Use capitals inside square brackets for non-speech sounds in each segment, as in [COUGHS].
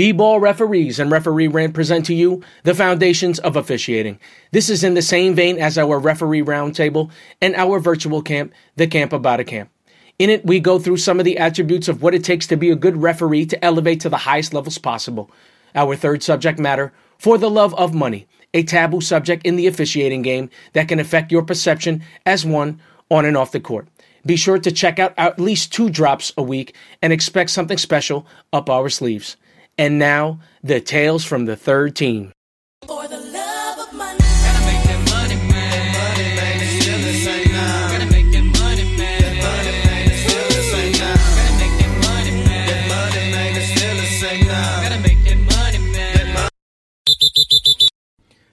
B-ball referees and referee rant present to you the foundations of officiating. This is in the same vein as our referee roundtable and our virtual camp, the Camp About a Camp. In it, we go through some of the attributes of what it takes to be a good referee to elevate to the highest levels possible. Our third subject matter, for the love of money, a taboo subject in the officiating game that can affect your perception as one on and off the court. Be sure to check out at least two drops a week and expect something special up our sleeves. And now, the tales from the third team. For the love of money. Gotta make that money, man. Money, man, it's still the same now. Gotta make that money, man. That money, man, it's still the same now. Gotta make that money, man. That money, man, it's still the same now. Gotta make that money, man.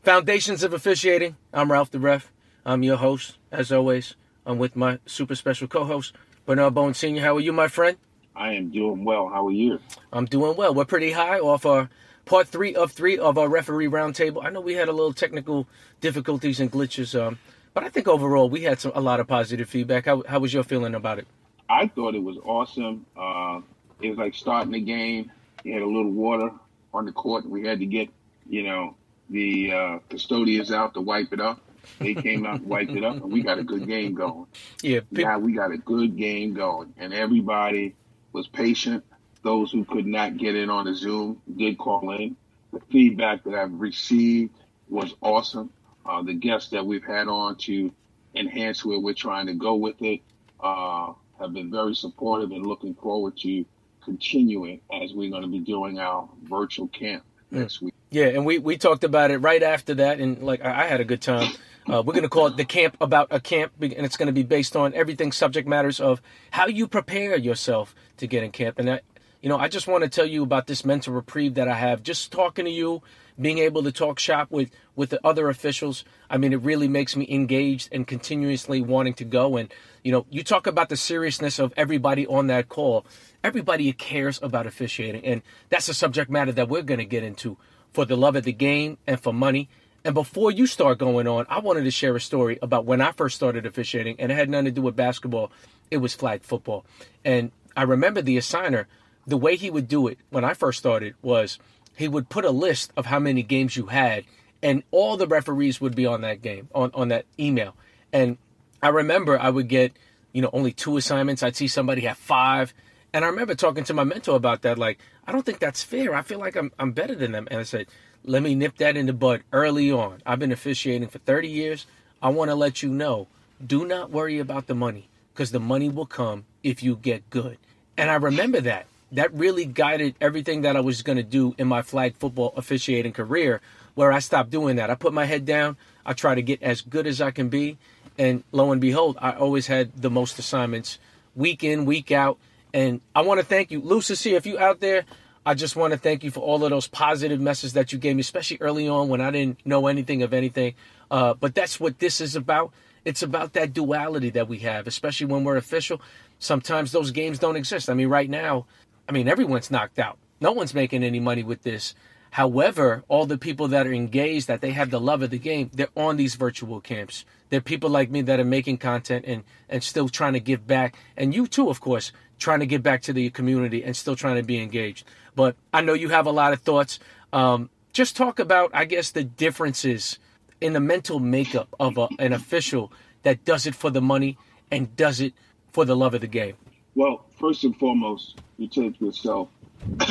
Foundations of Officiating. I'm Ralph the Ref. I'm your host, as always. I'm with my super special co-host, Bernard Bowen Sr. How are you, my friend? I am doing well. How are you? I'm doing well. We're pretty high off our part three of three of our referee roundtable. I know we had a little technical difficulties and glitches, um, but I think overall we had some a lot of positive feedback. How, how was your feeling about it? I thought it was awesome. Uh, it was like starting the game. You had a little water on the court. We had to get, you know, the uh, custodians out to wipe it up. They came out and wiped it up, and we got a good game going. [LAUGHS] Yeah, Now we got a good game going, and everybody was patient. Those who could not get in on the Zoom did call in. The feedback that I've received was awesome. Uh, the guests that we've had on to enhance where we're trying to go with it uh, have been very supportive and looking forward to continuing as we're going to be doing our virtual camp next week. yeah, and we we talked about it right after that, and like I had a good time. Uh, we're gonna call it the camp about a camp, and it's gonna be based on everything subject matters of how you prepare yourself to get in camp. And that, you know, I just want to tell you about this mental reprieve that I have. Just talking to you, being able to talk shop with with the other officials. I mean, it really makes me engaged and continuously wanting to go. And you know, you talk about the seriousness of everybody on that call. Everybody cares about officiating, and that's a subject matter that we're gonna get into for the love of the game and for money. And before you start going on, I wanted to share a story about when I first started officiating, and it had nothing to do with basketball. It was flag football. And I remember the assigner, the way he would do it when I first started was he would put a list of how many games you had, and all the referees would be on that game, on, on that email. And I remember I would get, you know, only two assignments. I'd see somebody have five. And I remember talking to my mentor about that. Like, I don't think that's fair. I feel like I'm, I'm better than them. And I said, let me nip that in the bud early on. I've been officiating for 30 years. I want to let you know do not worry about the money because the money will come if you get good. And I remember that. That really guided everything that I was going to do in my flag football officiating career, where I stopped doing that. I put my head down. I try to get as good as I can be. And lo and behold, I always had the most assignments week in, week out. And I want to thank you. Lucis here, if you out there, I just want to thank you for all of those positive messages that you gave me, especially early on when I didn't know anything of anything. Uh, but that's what this is about. It's about that duality that we have, especially when we're official. Sometimes those games don't exist. I mean, right now, I mean, everyone's knocked out. No one's making any money with this. However, all the people that are engaged, that they have the love of the game, they're on these virtual camps. They're people like me that are making content and, and still trying to give back. And you too, of course, trying to get back to the community and still trying to be engaged. But I know you have a lot of thoughts. Um, just talk about, I guess, the differences in the mental makeup of a, an official that does it for the money and does it for the love of the game. Well, first and foremost, you take yourself, [COUGHS]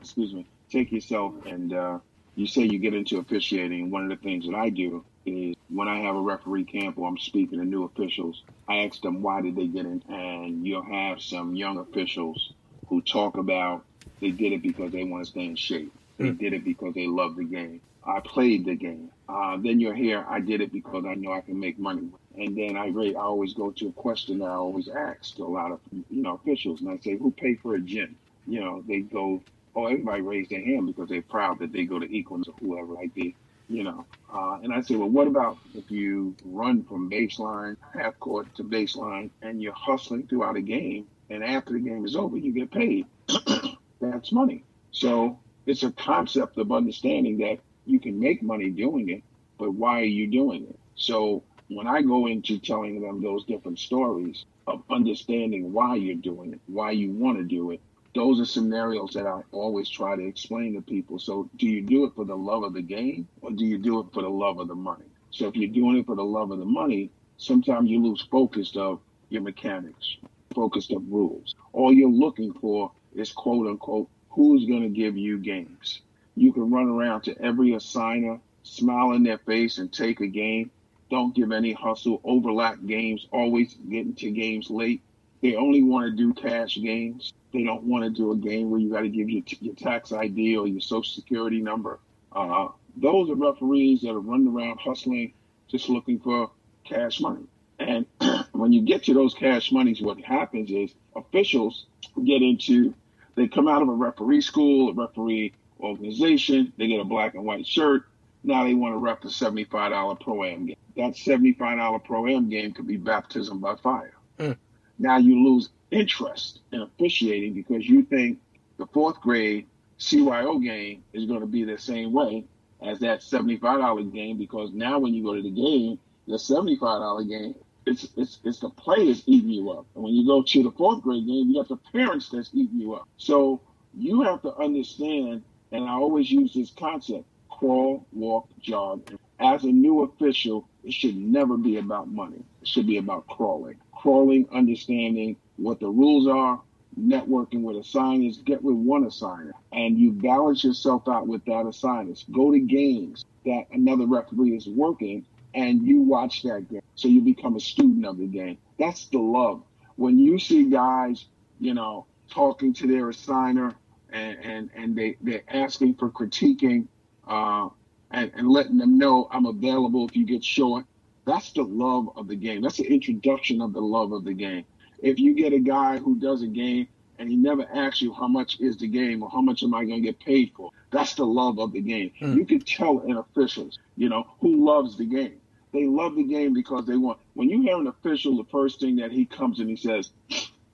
excuse me, take yourself and uh, you say you get into officiating. One of the things that I do is when I have a referee camp or I'm speaking to new officials, I ask them why did they get in, and you'll have some young officials who talk about they did it because they want to stay in shape. They did it because they love the game. I played the game. Uh, then you're here. I did it because I know I can make money. And then I rate, I always go to a question that I always ask to a lot of you know officials, and I say, who paid for a gym? You know, they go, oh, everybody raised their hand because they're proud that they go to Equinox or whoever like they, you know. Uh, and I say, well, what about if you run from baseline, half court to baseline, and you're hustling throughout a game, and after the game is over, you get paid. [CLEARS THROAT] That's money. So it's a concept of understanding that you can make money doing it, but why are you doing it? So when I go into telling them those different stories of understanding why you're doing it, why you want to do it, those are scenarios that I always try to explain to people. So, do you do it for the love of the game or do you do it for the love of the money? So, if you're doing it for the love of the money, sometimes you lose focus of your mechanics, focus of rules. All you're looking for is quote unquote, who's going to give you games. You can run around to every assigner, smile in their face, and take a game. Don't give any hustle, overlap games, always get into games late. They only want to do cash games. They don't want to do a game where you got to give your, your tax ID or your social security number. Uh, those are referees that are running around hustling, just looking for cash money. And [CLEARS THROAT] when you get to those cash monies, what happens is officials get into, they come out of a referee school, a referee organization, they get a black and white shirt. Now they want to rep the $75 pro am game. That $75 pro am game could be baptism by fire. Mm. Now you lose interest in officiating because you think the fourth grade CYO game is going to be the same way as that $75 game because now when you go to the game, the $75 game, it's, it's, it's the players eating you up. And when you go to the fourth grade game, you got the parents that's eating you up. So you have to understand, and I always use this concept, crawl, walk, jog. As a new official, it should never be about money. It should be about crawling. Crawling, understanding what the rules are, networking with assigners, get with one assigner, and you balance yourself out with that assigners. Go to games that another referee is working and you watch that game. So you become a student of the game. That's the love. When you see guys, you know, talking to their assigner and, and, and they, they're asking for critiquing uh, and, and letting them know I'm available if you get short, that's the love of the game. That's the introduction of the love of the game. If you get a guy who does a game and he never asks you how much is the game or how much am I going to get paid for, that's the love of the game. Hmm. You can tell in officials, you know, who loves the game. They love the game because they want. When you hear an official, the first thing that he comes and he says,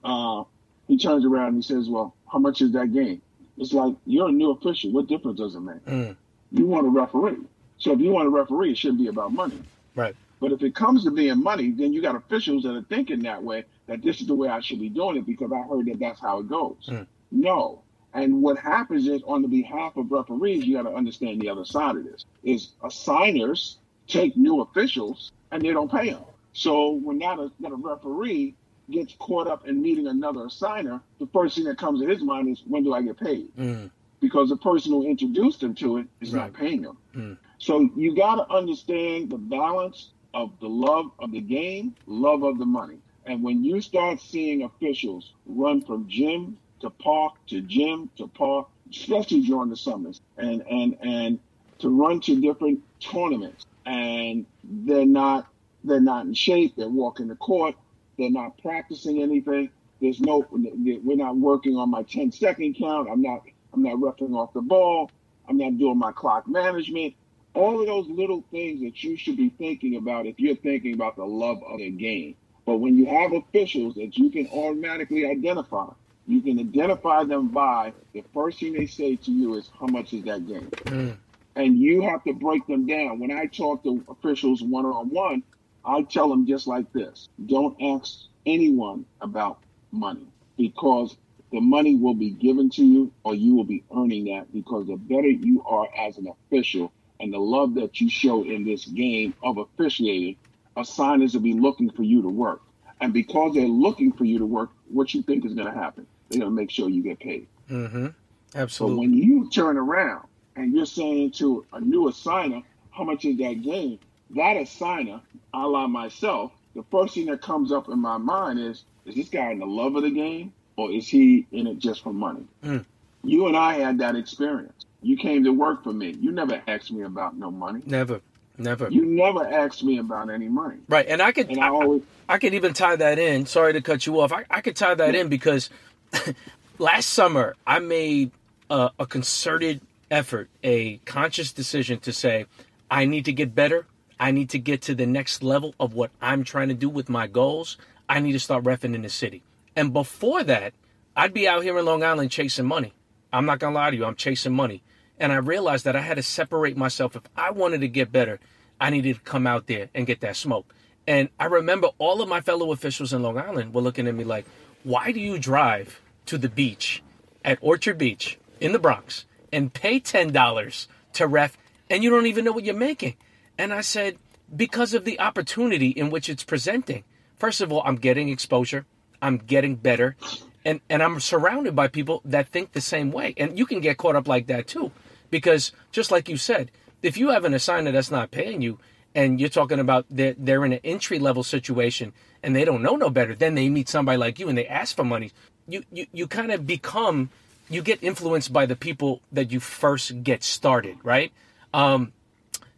uh, he turns around and he says, "Well, how much is that game?" It's like you're a new official. What difference does it make? Mm. You want a referee. So if you want a referee, it shouldn't be about money. Right. But if it comes to being money, then you got officials that are thinking that way, that this is the way I should be doing it because I heard that that's how it goes. Mm. No. And what happens is, on the behalf of referees, you got to understand the other side of this: is assigners take new officials and they don't pay them. So when that a, that a referee gets caught up in meeting another assigner, the first thing that comes to his mind is, when do I get paid? Mm. Because the person who introduced him to it is Right. not paying them. Mm. So you got to understand the balance of the love of the game, love of the money. And when you start seeing officials run from gym to park to gym to park, especially during the summers, and and and to run to different tournaments, and they're not they're not in shape. They're walking the court. They're not practicing anything. There's no we're not working on my 10 second count. I'm not I'm not roughing off the ball. I'm not doing my clock management all of those little things that you should be thinking about if you're thinking about the love of the game. But when you have officials that you can automatically identify, you can identify them by the first thing they say to you is, How much is that game? Mm. And you have to break them down. When I talk to officials one on one, I tell them just like this don't ask anyone about money because the money will be given to you or you will be earning that because the better you are as an official and the love that you show in this game of officiating, assigners will be looking for you to work. And because they're looking for you to work, what you think is going to happen? They're going to make sure you get paid. Mm-hmm. Absolutely. when you turn around and you're saying to a new assigner, how much is that game? That assigner, a la myself, the first thing that comes up in my mind is, is this guy in the love of the game or is he in it just for money? Mm. You and I had that experience. You came to work for me. You never asked me about no money. Never, never. You never asked me about any money. Right, and I could, And I I, always, I could even tie that in. Sorry to cut you off. I, I could tie that in because [LAUGHS] last summer I made a, a concerted effort, a conscious decision to say, I need to get better. I need to get to the next level of what I'm trying to do with my goals. I need to start refing in the city. And before that, I'd be out here in Long Island chasing money. I'm not gonna lie to you, I'm chasing money. And I realized that I had to separate myself. If I wanted to get better, I needed to come out there and get that smoke. And I remember all of my fellow officials in Long Island were looking at me like, why do you drive to the beach at Orchard Beach in the Bronx and pay $10 to ref and you don't even know what you're making? And I said, because of the opportunity in which it's presenting. First of all, I'm getting exposure, I'm getting better, and, and I'm surrounded by people that think the same way. And you can get caught up like that too. Because just like you said, if you have an assigner that's not paying you, and you're talking about they're, they're in an entry level situation and they don't know no better, then they meet somebody like you and they ask for money. You you, you kind of become you get influenced by the people that you first get started, right? Um,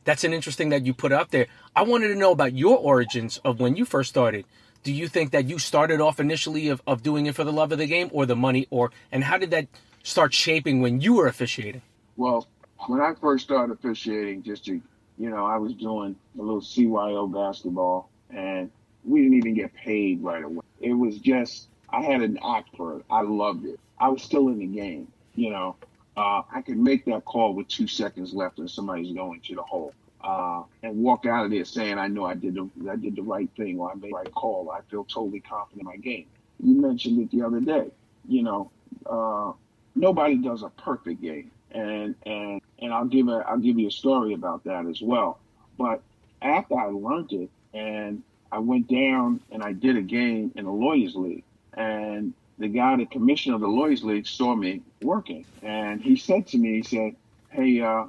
that's an interesting that you put out there. I wanted to know about your origins of when you first started. Do you think that you started off initially of, of doing it for the love of the game or the money or and how did that start shaping when you were officiating? Well, when I first started officiating, just to you know, I was doing a little CYO basketball, and we didn't even get paid right away. It was just I had an act for it. I loved it. I was still in the game. You know, uh, I could make that call with two seconds left and somebody's going to the hole, uh, and walk out of there saying I know I did the I did the right thing or I made the right call. I feel totally confident in my game. You mentioned it the other day. You know, uh, nobody does a perfect game and and and I'll give a I'll give you a story about that as well. But after I learned it, and I went down and I did a game in the Lawyers League, and the guy, the commissioner of the Lawyers League, saw me working, and he said to me, he said, "Hey, uh,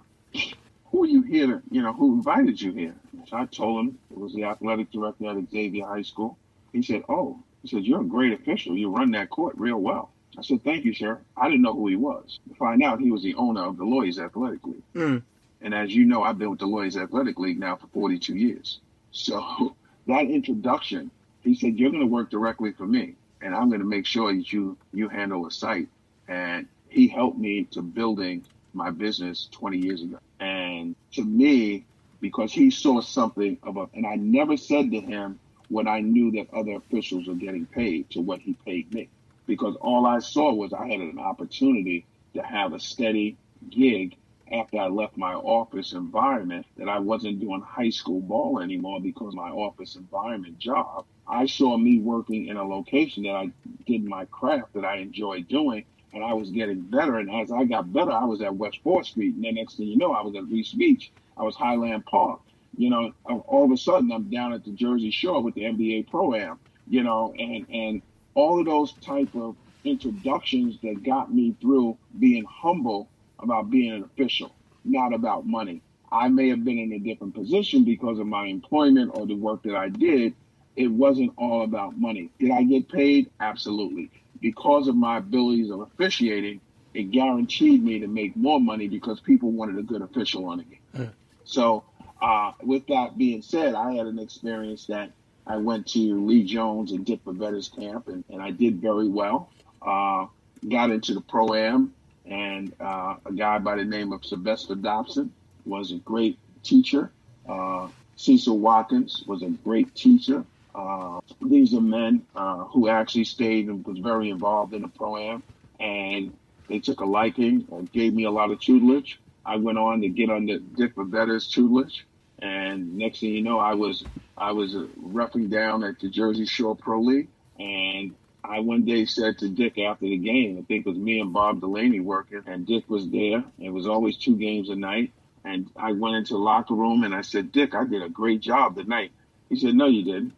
who are you here? To, you know, who invited you here?" So I told him it was the athletic director at Xavier High School. He said, "Oh," he said, "You're a great official. You run that court real well." I said, thank you, sir. I didn't know who he was. To find out he was the owner of the Lawyers Athletic League. Mm. And as you know, I've been with the Lawyers Athletic League now for 42 years. So [LAUGHS] that introduction, he said, you're going to work directly for me and I'm going to make sure that you, you handle the site. And he helped me to building my business 20 years ago. And to me, because he saw something of a, and I never said to him when I knew that other officials were getting paid to what he paid me because all I saw was I had an opportunity to have a steady gig after I left my office environment that I wasn't doing high school ball anymore because my office environment job. I saw me working in a location that I did my craft that I enjoyed doing and I was getting better. And as I got better, I was at West 4th Street. And then next thing you know, I was at Riis Beach. I was Highland Park. You know, all of a sudden I'm down at the Jersey Shore with the NBA Pro Am, you know, and, and all of those type of introductions that got me through being humble about being an official, not about money. I may have been in a different position because of my employment or the work that I did. It wasn't all about money. Did I get paid? Absolutely. Because of my abilities of officiating, it guaranteed me to make more money because people wanted a good official on the game. Mm. So, uh, with that being said, I had an experience that I went to Lee Jones and Dick Bavetta's camp, and, and I did very well. Uh, got into the pro am, and uh, a guy by the name of Sylvester Dobson was a great teacher. Uh, Cecil Watkins was a great teacher. Uh, these are men uh, who actually stayed and was very involved in the pro am, and they took a liking and gave me a lot of tutelage. I went on to get under Dick Bavetta's tutelage, and next thing you know, I was I was roughing down at the Jersey Shore Pro League, and I one day said to Dick after the game, I think it was me and Bob Delaney working, and Dick was there. It was always two games a night, and I went into the locker room and I said, Dick, I did a great job tonight. He said, No, you didn't.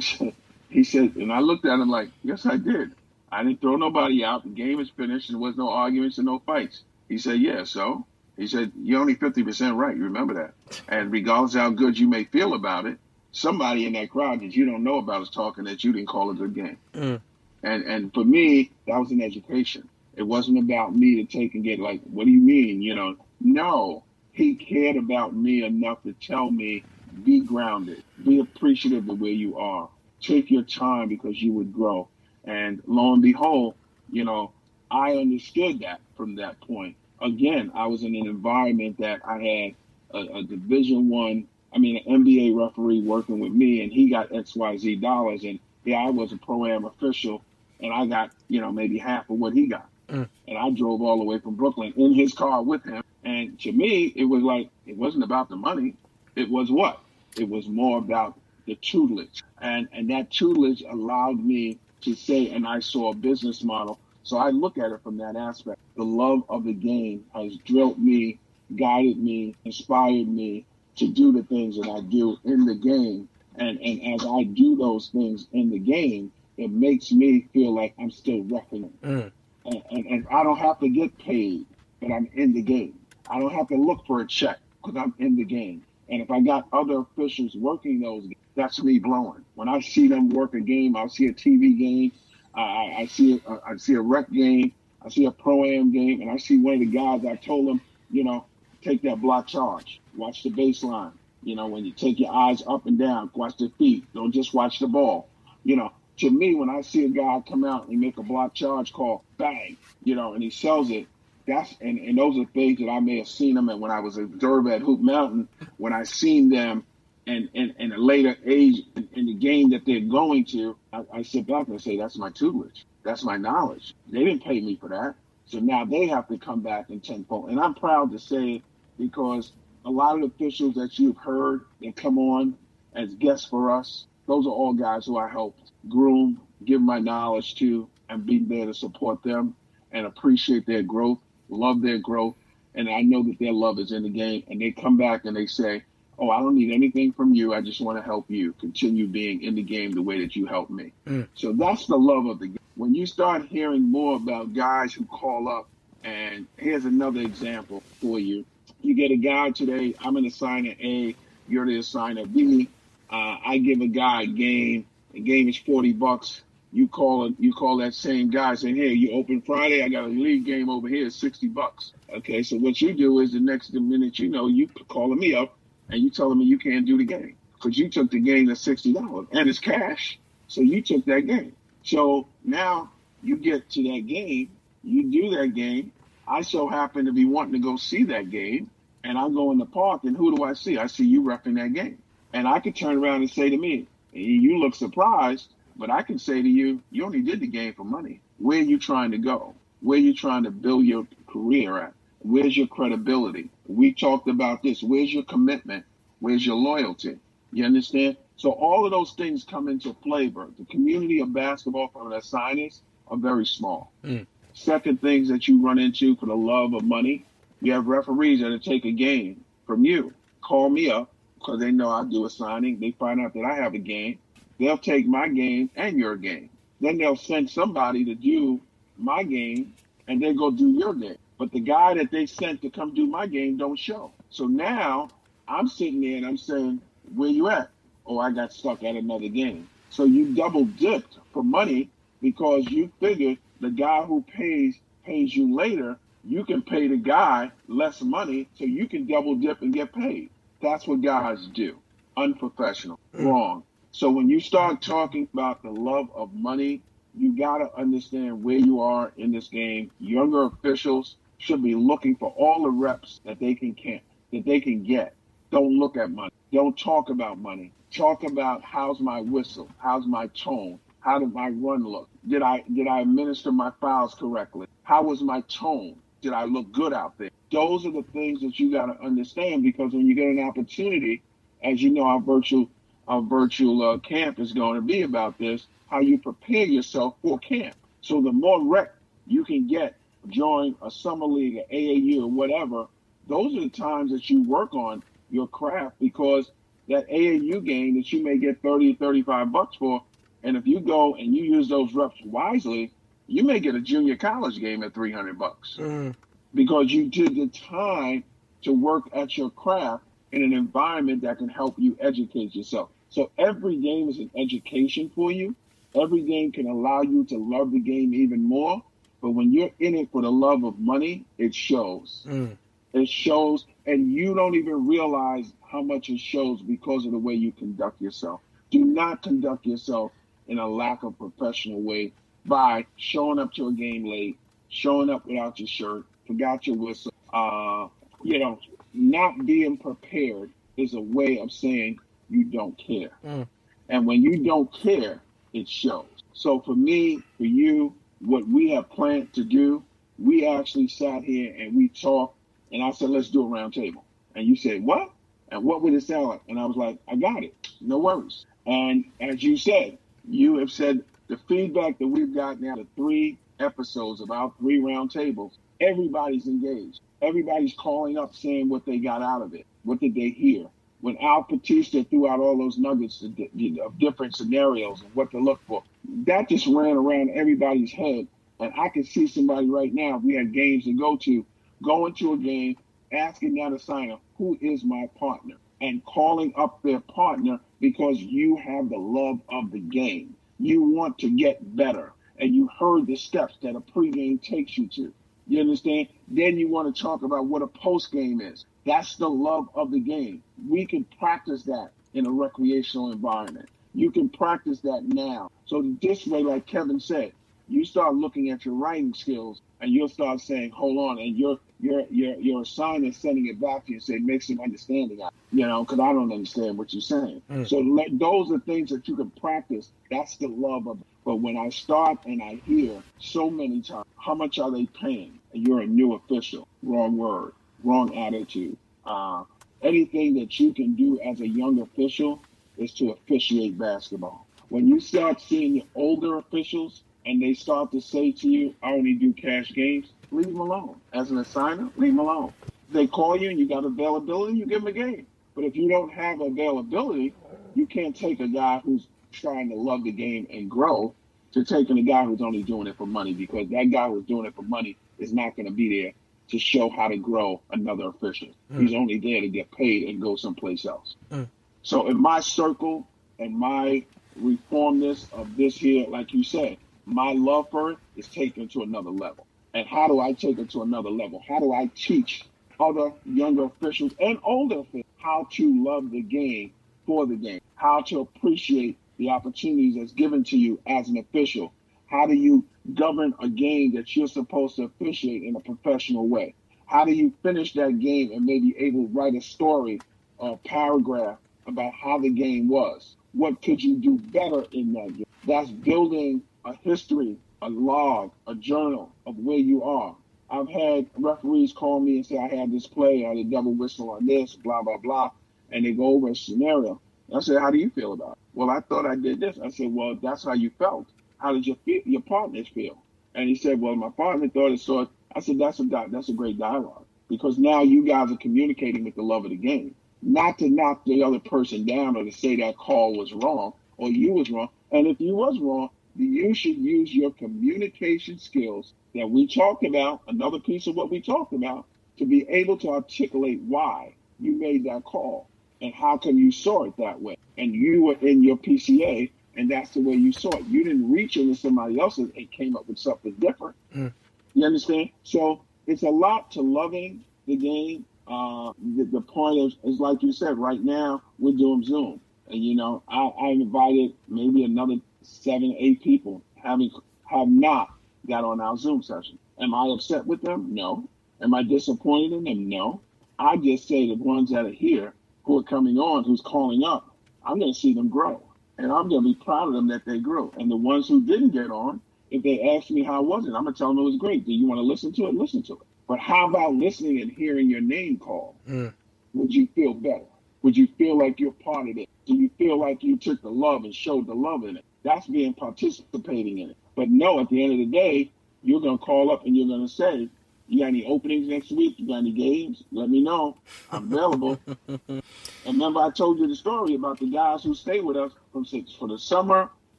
[LAUGHS] he, said, and I looked at him like, Yes, I did. I didn't throw nobody out. The game is finished, and there was no arguments and no fights. He said, Yeah, so he said, You're only 50% right. You remember that. And regardless of how good you may feel about it, somebody in that crowd that you don't know about is talking that you didn't call a good game. Mm. And and for me, that was an education. It wasn't about me to take and get like, what do you mean? You know, no. He cared about me enough to tell me, be grounded, be appreciative of where you are. Take your time because you would grow. And lo and behold, you know, I understood that from that point again, I was in an environment that I had a, a Division One, I, I mean, an NBA referee working with me, and he got X Y Z dollars, and yeah, I was a pro am official, and I got you know maybe half of what he got, Mm. and I drove all the way from Brooklyn in his car with him, and to me, it was like it wasn't about the money, it was what? It was more about the tutelage, and and that tutelage allowed me to say, and I saw a business model. So I look at it from that aspect. The love of the game has drilled me, guided me, inspired me to do the things that I do in the game. And, and as I do those things in the game, it makes me feel like I'm still roughing it. Mm. And, and, and I don't have to get paid, but I'm in the game. I don't have to look for a check because I'm in the game. And if I got other officials working those, that's me blowing. When I see them work a game, I'll see a TV game, I, I, see a, I see a rec game, I see a pro am game, and I see one of the guys. I told him, you know, take that block charge, watch the baseline. You know, when you take your eyes up and down, watch the feet. Don't just watch the ball. You know, to me, when I see a guy come out and make a block charge call, bang, you know, and he sells it, that's and, and those are things that I may have seen them and when I was a observer at Hoop Mountain, when I seen them and in, in a later age in, in the game that they're going to, I, I sit back and say, that's my tutelage. That's my knowledge. They didn't pay me for that. So now they have to come back in tenfold. And I'm proud to say because a lot of the officials that you've heard that come on as guests for us, those are all guys who I helped groom, give my knowledge to, and be there to support them and appreciate their growth, love their growth. And I know that their love is in the game. And they come back and they say, Oh, I don't need anything from you. I just want to help you continue being in the game the way that you helped me. Mm. So that's the love of the game. When you start hearing more about guys who call up, and here's another example for you. You get a guy today, I'm an assigner A, you're the assigner B. Uh, I give a guy a game. The game is 40 bucks. You call it, you call that same guy saying, Hey, you open Friday, I got a league game over here, 60 bucks. Okay, so what you do is the next minute you know, you calling me up and you telling me you can't do the game because you took the game at sixty dollars and it's cash. So you took that game. So now you get to that game, you do that game. I so happen to be wanting to go see that game, and I go in the park, and who do I see? I see you repping that game, and I could turn around and say to me, "You look surprised," but I can say to you, "You only did the game for money. Where are you trying to go? Where are you trying to build your career at? Where's your credibility? We talked about this. Where's your commitment? Where's your loyalty? You understand? So all of those things come into flavor. The community of basketball from the signers are very small. Mm. Second things that you run into for the love of money, you have referees that take a game from you. Call me up because they know I do a signing. They find out that I have a game. They'll take my game and your game. Then they'll send somebody to do my game and they go do your game. But the guy that they sent to come do my game don't show. So now I'm sitting there and I'm saying, where you at? Oh, I got stuck at another game. So you double dipped for money because you figured the guy who pays pays you later, you can pay the guy less money so you can double dip and get paid. That's what guys do. Unprofessional. Mm-hmm. Wrong. So when you start talking about the love of money, you got to understand where you are in this game. Younger officials should be looking for all the reps that they can can that they can get. Don't look at money. Don't talk about money. Talk about how's my whistle? How's my tone? How did my run look? Did I did I administer my files correctly? How was my tone? Did I look good out there? Those are the things that you got to understand because when you get an opportunity, as you know, our virtual our virtual uh, camp is going to be about this. How you prepare yourself for camp. So the more rec you can get, join a summer league, an AAU, or whatever. Those are the times that you work on your craft because that AAU game that you may get 30 35 bucks for, and if you go and you use those reps wisely, you may get a junior college game at 300 bucks Mm. because you did the time to work at your craft in an environment that can help you educate yourself. So every game is an education for you. Every game can allow you to love the game even more. But when you're in it for the love of money, it shows. Mm. It shows, and you don't even realize how much it shows because of the way you conduct yourself. Do not conduct yourself in a lack of professional way by showing up to a game late, showing up without your shirt, forgot your whistle. Uh, you know, not being prepared is a way of saying you don't care. Mm. And when you don't care, it shows. So for me, for you, what we have planned to do, we actually sat here and we talked, and I said, let's do a round table. And you said, what? And what would it sound like? And I was like, I got it. No worries. And as you said, you have said the feedback that we've gotten out of three episodes of our three round tables, everybody's engaged. Everybody's calling up saying what they got out of it. What did they hear? When Al Batista threw out all those nuggets of different scenarios and what to look for, that just ran around everybody's head. And I could see somebody right now, if we had games to go to, going to a game, asking that assigner, who is my partner? And calling up their partner because you have the love of the game. You want to get better. And you heard the steps that a pregame takes you to. You understand? Then you want to talk about what a post game is. That's the love of the game. We can practice that in a recreational environment. You can practice that now. So this way, like Kevin said, you start looking at your writing skills and you'll start saying, hold on, and your your your your assigner sending it back to you and say, make some understanding out, you know, because I don't understand what you're saying. Mm. So let, those are things that you can practice. That's the love of it. But when I start and I hear so many times, how much are they paying? And you're a new official. Wrong word, wrong attitude. Uh, anything that you can do as a young official is to officiate basketball. When you start seeing the older officials and they start to say to you, I only do cash games, leave them alone. As an assigner, leave them alone. They call you and you got availability, you give them a game. But if you don't have availability, you can't take a guy who's trying to love the game and grow to taking a guy who's only doing it for money because that guy who's doing it for money is not going to be there to show how to grow another official. He's only there to get paid and go someplace else. Mm. So in my circle and my reformness of this here, like you said, my love for it is taken to another level. And how do I take it to another level? How do I teach other younger officials and older officials how to love the game for the game, how to appreciate the opportunities that's given to you as an official? How do you govern a game that you're supposed to officiate in a professional way? How do you finish that game and maybe able to write a story or a paragraph about how the game was? What could you do better in that game? That's building a history, a log, a journal of where you are. I've had referees call me and say, I had this play, I had a double whistle on this, blah, blah, blah. And they go over a scenario. I said, How do you feel about it? Well, I thought I did this. I said, Well, that's how you felt. How did your your partners feel? And he said, Well, my partner thought it so. I said, That's a that's a great dialogue because now you guys are communicating with the love of the game, not to knock the other person down or to say that call was wrong or you was wrong. And if you was wrong, you should use your communication skills that we talked about, another piece of what we talked about, to be able to articulate why you made that call and how come you saw it that way. And you were in your PCA and that's the way you saw it. You didn't reach into somebody else's and came up with something different. Mm. You understand? So it's a lot to loving the game. Uh, the, the point is, is like you said, right now we're doing Zoom. And you know, I, I invited maybe another seven, eight people having have not got on our Zoom session. Am I upset with them? No. Am I disappointed in them? No. I just say the ones that are here who are coming on, who's calling up, I'm going to see them grow. And I'm going to be proud of them that they grew. And the ones who didn't get on, if they ask me how it was it, I'm going to tell them it was great. Do you want to listen to it? Listen to it. But how about listening and hearing your name called? Mm. Would you feel better? Would you feel like you're part of it? Do you feel like you took the love and showed the love in it? That's being participating in it. But no, at the end of the day, you're going to call up and you're going to say, you got any openings next week? You got any games? Let me know. I'm available. [LAUGHS] and remember, I told you the story about the guys who stay with us from six for the summer.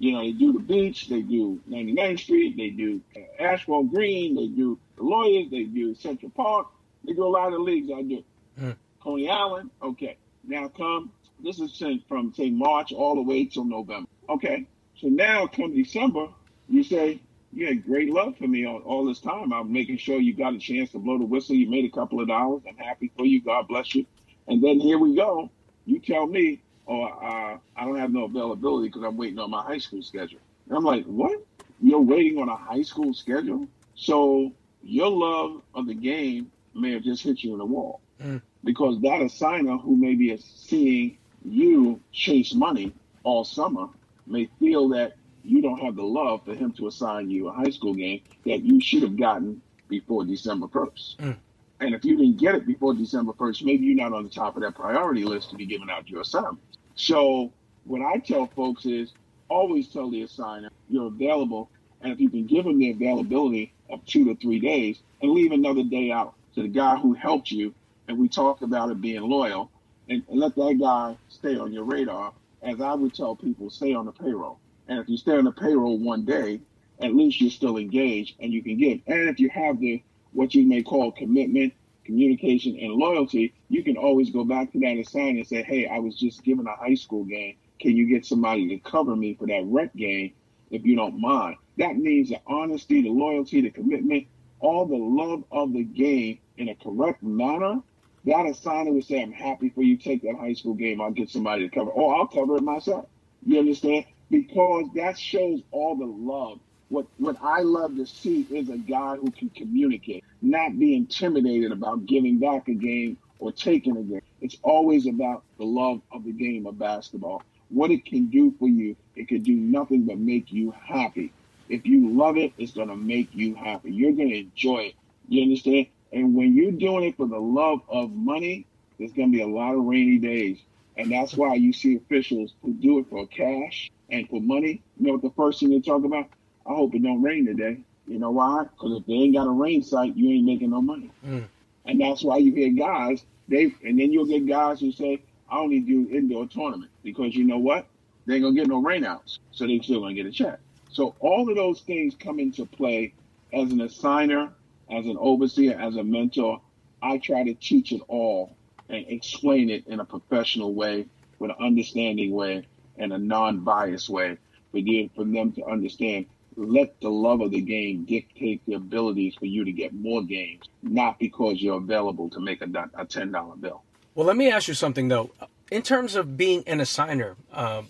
You know, they do the beach, they do 99th Street, they do uh, Ashwell Green, they do the Lawyers, they do Central Park, they do a lot of the leagues I do. Mm. Coney Island, okay. Now come, this is since- from say March all the way till November. Okay, so now come December, you say, you had great love for me all, all this time. I'm making sure you got a chance to blow the whistle. You made a couple of dollars. I'm happy for you. God bless you. And then here we go. You tell me, oh, uh, I don't have no availability because I'm waiting on my high school schedule. And I'm like, what? You're waiting on a high school schedule? So your love of the game may have just hit you in the wall Mm. because that assigner who maybe is seeing you chase money all summer may feel that you don't have the love for him to assign you a high school game that you should have gotten before December 1st. Mm. And if you didn't get it before December 1st, maybe you're not on the top of that priority list to be giving out your assignments. So what I tell folks is always tell the assigner you're available, and if you can give them the availability of two to three days and leave another day out to the guy who helped you, and we talked about it being loyal, and, and let that guy stay on your radar. As I would tell people, stay on the payroll. And if you stay on the payroll one day, at least you're still engaged and you can give. And if you have the what you may call commitment, communication, and loyalty, you can always go back to that assignment and say, Hey, I was just given a high school game. Can you get somebody to cover me for that rec game if you don't mind? That means the honesty, the loyalty, the commitment, all the love of the game in a correct manner. That assigner would say, I'm happy for you. Take that high school game. I'll get somebody to cover. Or I'll cover it myself. You understand? Because that shows all the love what what I love to see is a guy who can communicate, not be intimidated about giving back a game or taking a game. It's always about the love of the game of basketball. What it can do for you, it can do nothing but make you happy. If you love it, it's gonna make you happy. You're gonna enjoy it. You understand? And when you're doing it for the love of money, there's gonna be a lot of rainy days. And that's why you see officials who do it for cash and for money. You know what the first thing they talk about? I hope it don't rain today. You know why? Because if they ain't got a rain site, you ain't making no money. Mm. And that's why you hear guys, they and then you'll get guys who say, I only do indoor tournament because you know what? They ain't gonna get no rainouts. So they still gonna get a check. So all of those things come into play as an assigner, as an overseer, as a mentor. I try to teach it all and explain it in a professional way, with an understanding way, and a non-biased way for for them to understand let the love of the game dictate the abilities for you to get more games, not because you're available to make a, a ten dollar bill. Well, let me ask you something though. In terms of being an assigner, um,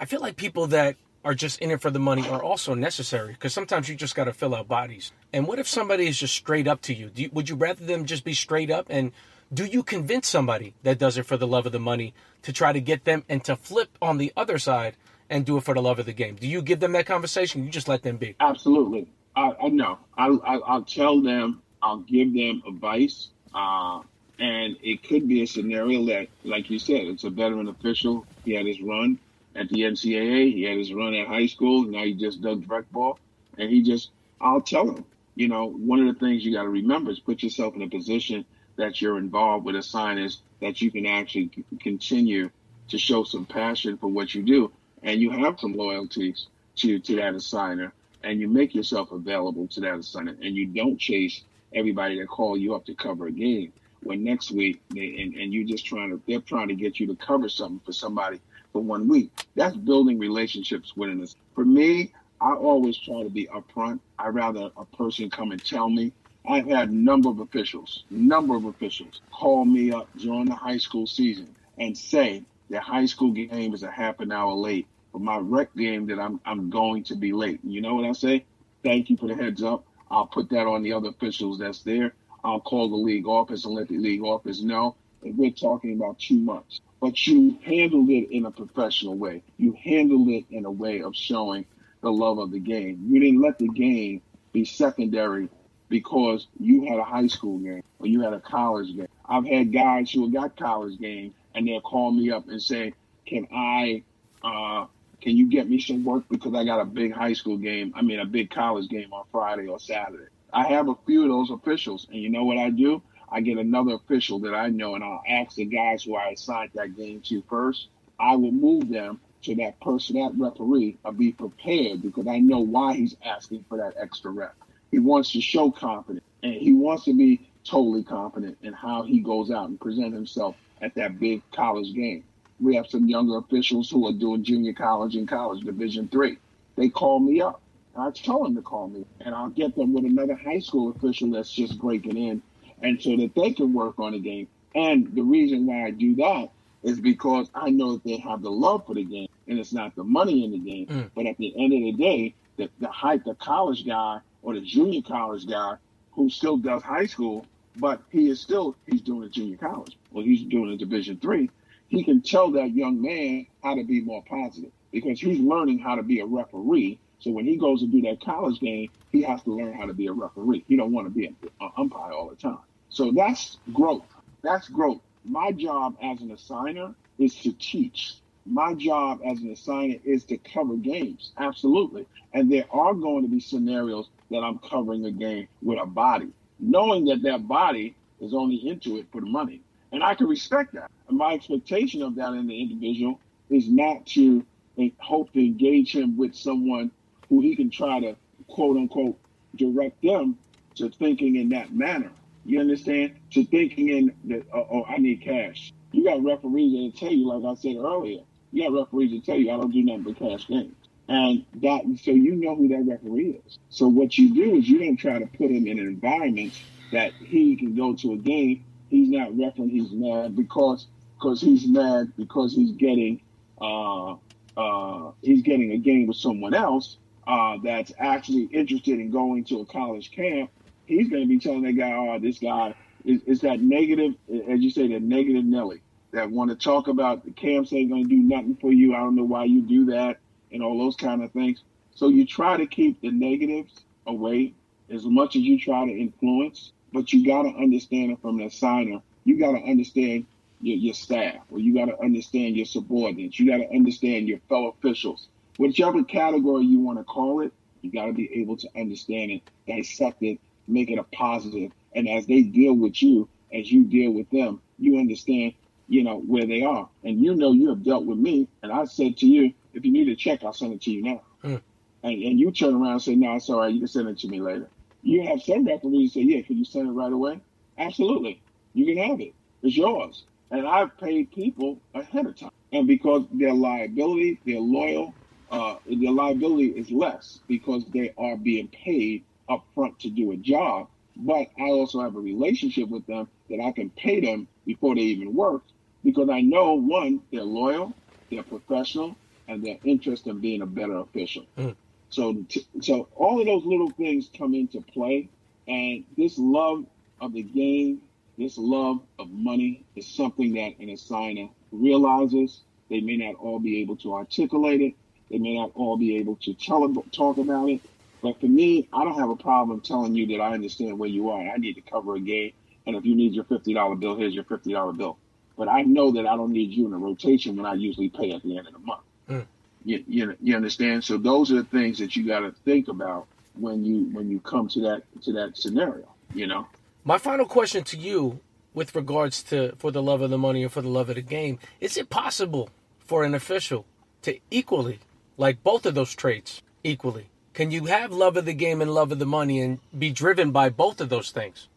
I feel like people that are just in it for the money are also necessary because sometimes you just got to fill out bodies. And what if somebody is just straight up to you? You? Would you rather them just be straight up? And do you convince somebody that does it for the love of the money to try to get them and to flip on the other side and do it for the love of the game? Do you give them that conversation? You just let them be. Absolutely. I, I know. I, I, I'll tell them. I'll give them advice. Uh, and it could be a scenario that, like you said, it's a veteran official. He had his run at the NCAA. He had his run at high school. Now he just does direct ball. And he just, I'll tell him, you know, one of the things you got to remember is put yourself in a position that you're involved with assigners that you can actually continue to show some passion for what you do. And you have some loyalties to, to that assigner and you make yourself available to that assigner and you don't chase everybody that call you up to cover a game when next week and, and you're just trying to they're trying to get you to cover something for somebody for one week. That's building relationships with us. For me i always try to be upfront. I rather a person come and tell me. I've had a number of officials number of officials call me up during the high school season and say their high school game is a half an hour late for my rec game that i'm, I'm going to be late. You know what i say? Thank you for the heads up. I'll put that on the other officials that's there. I'll call the league office and let the league office know And we're talking about two months. But you handled it in a professional way. You handled it in a way of showing the love of the game. You didn't let the game be secondary because you had a high school game or you had a college game. I've had guys who got college game and they'll call me up and say, "Can I uh, can you get me some work because I got a big high school game, I mean a big college game on Friday or Saturday. I have a few of those officials, and you know what I do? I get another official that I know, and I'll ask the guys who I assigned that game to first. I will move them to that person, that referee, and be prepared because I know why he's asking for that extra rep. He wants to show confidence, and he wants to be totally confident in how he goes out and present himself at that big college game. We have some younger officials who are doing junior college and college division three. They call me up. I tell them to call me, and I'll get them with another high school official that's just breaking in, and so that they can work on the game. And the reason why I do that is because I know that they have the love for the game, and it's not the money in the game. Mm. But at the end of the day, the the high the college guy or the junior college guy who still does high school, but he is still he's doing a junior college or he's doing a division three he can tell that young man how to be more positive because he's learning how to be a referee. So when he goes to do that college game, he has to learn how to be a referee. He don't want to be an umpire all the time. So that's growth. That's growth. My job as an assigner is to teach. My job as an assigner is to cover games, absolutely. And there are going to be scenarios that I'm covering a game with a body, knowing that that body is only into it for the money. And I can respect that. And my expectation of that in the individual is not to eh, hope to engage him with someone who he can try to quote unquote direct them to thinking in that manner. You understand? To thinking in that, oh, oh, I need cash. You got referees that tell you, like I said earlier, you got referees that tell you, I don't do nothing but cash games. And that, so you know who that referee is. So what you do is you don't try to put him in an environment that he can go to a game. He's not refereeing, he's mad because, because he's mad because he's getting, uh, uh, he's getting a game with someone else uh, that's actually interested in going to a college camp, he's going to be telling that guy, "Oh, this guy is, is that negative, as you say, that negative Nelly that want to talk about the camps ain't going to do nothing for you. I don't know why you do that, and all those kind of things. So you try to keep the negatives away as much as you try to influence, but you got to understand it from the signer. You got to understand your, your staff, or you got to understand your subordinates. You got to understand your fellow officials whichever category you want to call it, you got to be able to understand it, dissect it, make it a positive. And as they deal with you, as you deal with them, you understand, you know, where they are. And you know you have dealt with me. And I said to you, if you need a check, I'll send it to you now. Hmm. And, and you turn around and say, no, it's all right. You can send it to me later. You have some referees say, yeah, can you send it right away? Absolutely. You can have it. It's yours. And I've paid people ahead of time. And because their liability, they're loyal, uh, their liability is less because they are being paid up front to do a job. But I also have a relationship with them that I can pay them before they even work because I know one, they're loyal, they're professional, and they're interested in being a better official. Mm. So, t- so all of those little things come into play, and this love of the game, this love of money, is something that an assigner realizes. They may not all be able to articulate it, they may not all be able to tell talk about it. But for me, I don't have a problem telling you that I understand where you are. I need to cover a game. And if you need your $50 bill, here's your $50 bill. But I know that I don't need you in a rotation when I usually pay at the end of the month. Mm. You, you, you understand? So those are the things that you got to think about when you when you come to that to that scenario. You know. My final question to you, with regards to for the love of the money or for the love of the game, is it possible for an official to equally like both of those traits equally? Can you have love of the game and love of the money and be driven by both of those things?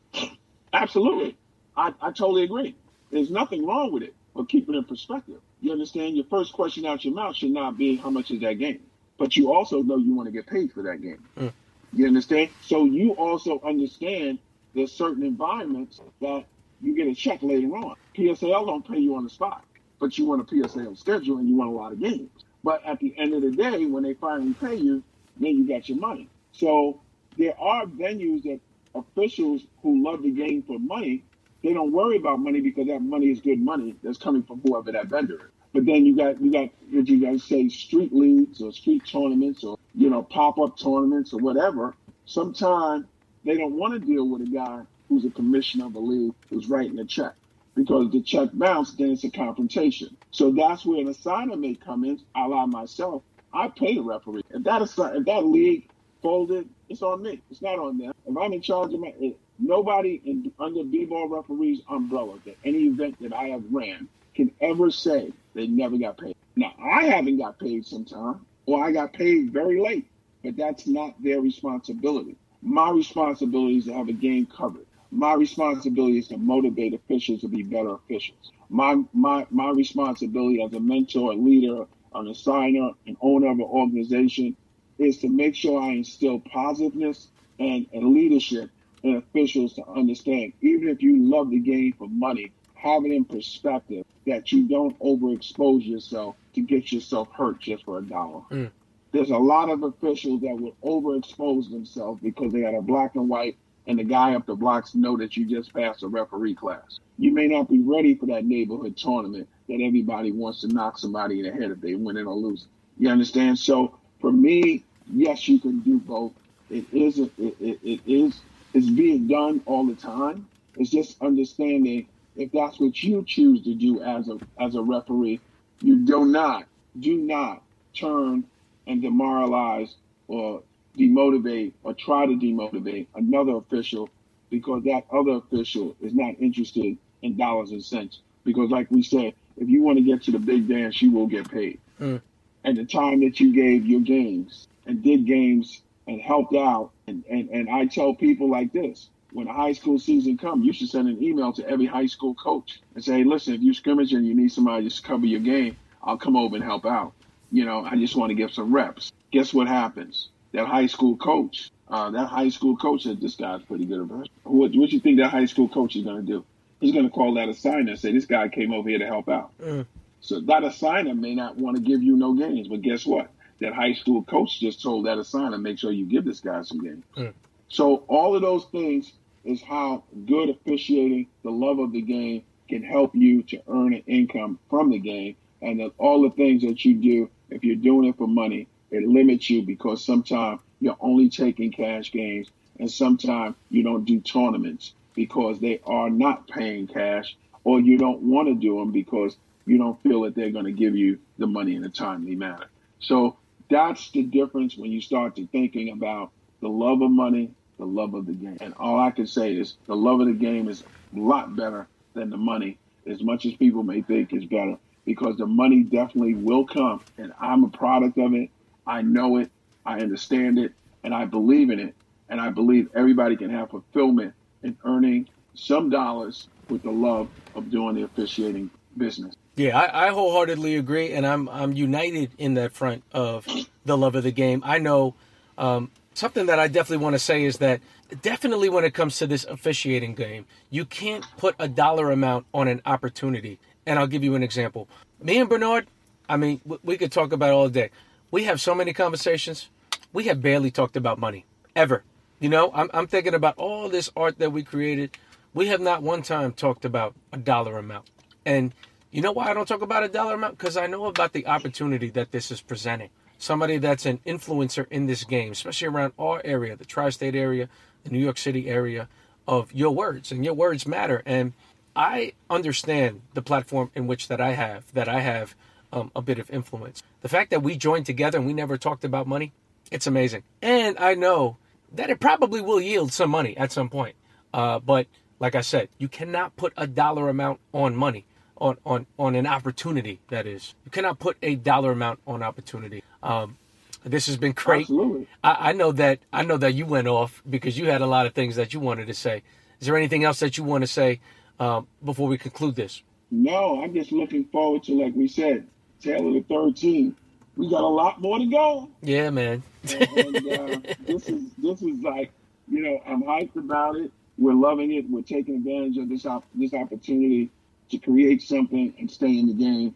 Absolutely. I, I totally agree. There's nothing wrong with it, but keep it in perspective. You understand? Your first question out your mouth should not be how much is that game, but you also know you want to get paid for that game. Mm. You understand? So you also understand there's certain environments that you get a check later on. PSAL don't pay you on the spot, but you want a PSAL schedule and you want a lot of games. But at the end of the day, when they finally pay you, then you got your money. So there are venues that officials who love the game for money, they don't worry about money because that money is good money that's coming from whoever that vendor is. But then you got you got what you guys say street leagues or street tournaments or you know pop up tournaments or whatever. Sometimes they don't want to deal with a guy who's a commissioner of a league who's writing a check because the check bounced, then it's a confrontation. So that's where an assigner may come in. I lie myself. I pay the referee. If that if that league folded, it's on me. It's not on them. If I'm in charge of my, eh, nobody in, under b-ball referees umbrella that any event that I have ran can ever say they never got paid. Now I haven't got paid sometime, or I got paid very late, but that's not their responsibility. My responsibility is to have a game covered. My responsibility is to motivate officials to be better officials. My my my responsibility as a mentor, a leader, an assigner, an owner of an organization is to make sure I instill positiveness and, and leadership in officials to understand, even if you love the game for money, have it in perspective that you don't overexpose yourself to get yourself hurt just for a dollar. Mm. There's a lot of officials that will overexpose themselves because they got a black and white and the guy up the blocks know that you just passed a referee class. You may not be ready for that neighborhood tournament that everybody wants to knock somebody in the head if they win it or lose. You understand? So for me, yes, you can do both. It is it, it, it is it's being done all the time. It's just understanding if that's what you choose to do as a as a referee, You do not, do not turn and demoralize or demotivate or try to demotivate another official because that other official is not interested in dollars and cents. Because, like we said, if you want to get to the big dance, you will get paid. Mm. And the time that you gave your games and did games and helped out, and, and, and I tell people like this when the high school season comes, you should send an email to every high school coach and say, hey, listen, if you scrimmage and you need somebody to cover your game, I'll come over and help out. You know, I just want to get some reps. Guess what happens? That high school coach, uh, that high school coach said, this guy's pretty good. What, what you think that high school coach is going to do? He's going to call that assigner and say, this guy came over here to help out. Mm. So that assigner may not want to give you no games, but guess what? That high school coach just told that assigner, make sure you give this guy some games. Mm. So all of those things is how good officiating, the love of the game, can help you to earn an income from the game. And that all the things that you do, if you're doing it for money, it limits you because sometimes you're only taking cash games and sometimes you don't do tournaments because they are not paying cash or you don't want to do them because you don't feel that they're going to give you the money in a timely manner. So that's the difference when you start to thinking about the love of money, the love of the game. And all I can say is the love of the game is a lot better than the money, as much as people may think is better, because the money definitely will come. And I'm a product of it. I know it. I understand it. And I believe in it. And I believe everybody can have fulfillment in earning some dollars with the love of doing the officiating business. Yeah, I, I wholeheartedly agree, and I'm I'm united in that front of the love of the game. I know um, something that I definitely want to say is that definitely when it comes to this officiating game, you can't put a dollar amount on an opportunity. And I'll give you an example. Me and Bernard, I mean, we, could talk about all day. We have so many conversations. We have barely talked about money ever. You know, I'm I'm thinking about all this art that we created. We have not one time talked about a dollar amount. And you know why I don't talk about a dollar amount? Because I know about the opportunity that this is presenting. Somebody that's an influencer in this game, especially around our area, the tri state area, the New York City area, of your words. And your words matter. And I understand the platform in which that I have, that I have um, a bit of influence. The fact that we joined together and we never talked about money, it's amazing. And I know that it probably will yield some money at some point. Uh, but like I said, you cannot put a dollar amount on money, on on on an opportunity. That is, you cannot put a dollar amount on opportunity. Um, this has been great. Absolutely. I, I know that I know that you went off because you had a lot of things that you wanted to say. Is there anything else that you want to say um, before we conclude this? No, I'm just looking forward to, like we said, of the third. We got a lot more to go. Yeah, man. and uh, this is this is like you know I'm hyped about it. We're loving it. We're taking advantage of this op- this opportunity to create something and stay in the game.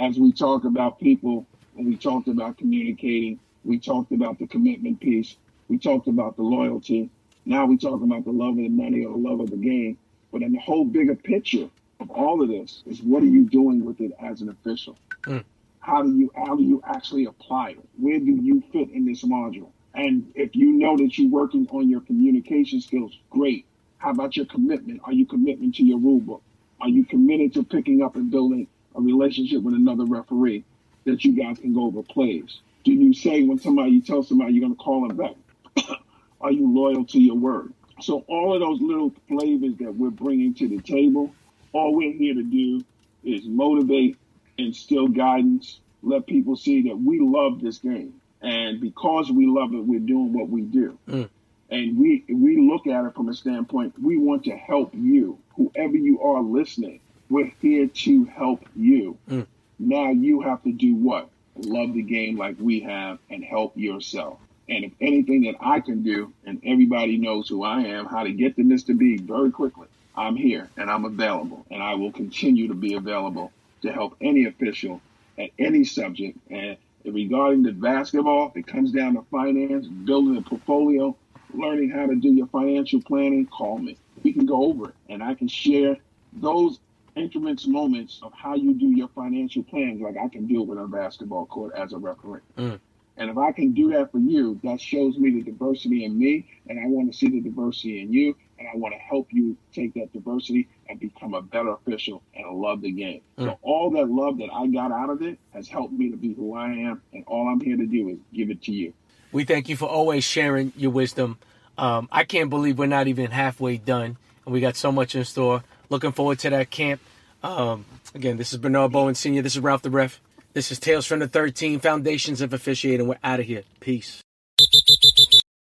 As we talk about people, and we talked about communicating, we talked about the commitment piece, we talked about the loyalty. Now we talk about the love of the money or the love of the game. But in the whole bigger picture of all of this is what are you doing with it as an official? Mm. How do you how do you actually apply it? Where do you fit in this module? And if you know that you're working on your communication skills, great. How about your commitment? Are you committing to your rule book? Are you committed to picking up and building a relationship with another referee that you guys can go over plays? Do you say when somebody you tell somebody you're going to call them back? [COUGHS] Are you loyal to your word? So all of those little flavors that we're bringing to the table, all we're here to do is motivate, instill guidance, let people see that we love this game, and because we love it, we're doing what we do. Mm. And we we look at it from a standpoint we want to help you, whoever you are listening. We're here to help you. Mm. Now you have to do what? Love the game like we have and help yourself. And if anything that I can do, and everybody knows who I am, how to get to Mr. B very quickly, I'm here and I'm available. And I will continue to be available to help any official at any subject. And regarding the basketball, it comes down to finance, building a portfolio, learning how to do your financial planning, call me. We can go over it and I can share those increments moments of how you do your financial plans like I can do it with a basketball court as a referee. Mm. And if I can do that for you, that shows me the diversity in me, and I want to see the diversity in you. And I want to help you take that diversity and become a better official and love the game. So all that love that I got out of it has helped me to be who I am, and all I'm here to do is give it to you. We thank you for always sharing your wisdom. Um, I can't believe we're not even halfway done, and we got so much in store. Looking forward to that camp. Um, again, this is Bernard Bowen Sr. This is Ralph the Ref. This is Tales from the 13 Foundations of Officiating. We're out of here. Peace.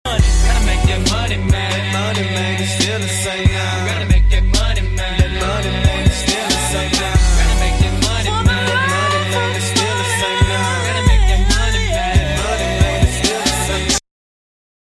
Gotta make that money, man. Money, man it's still the same now.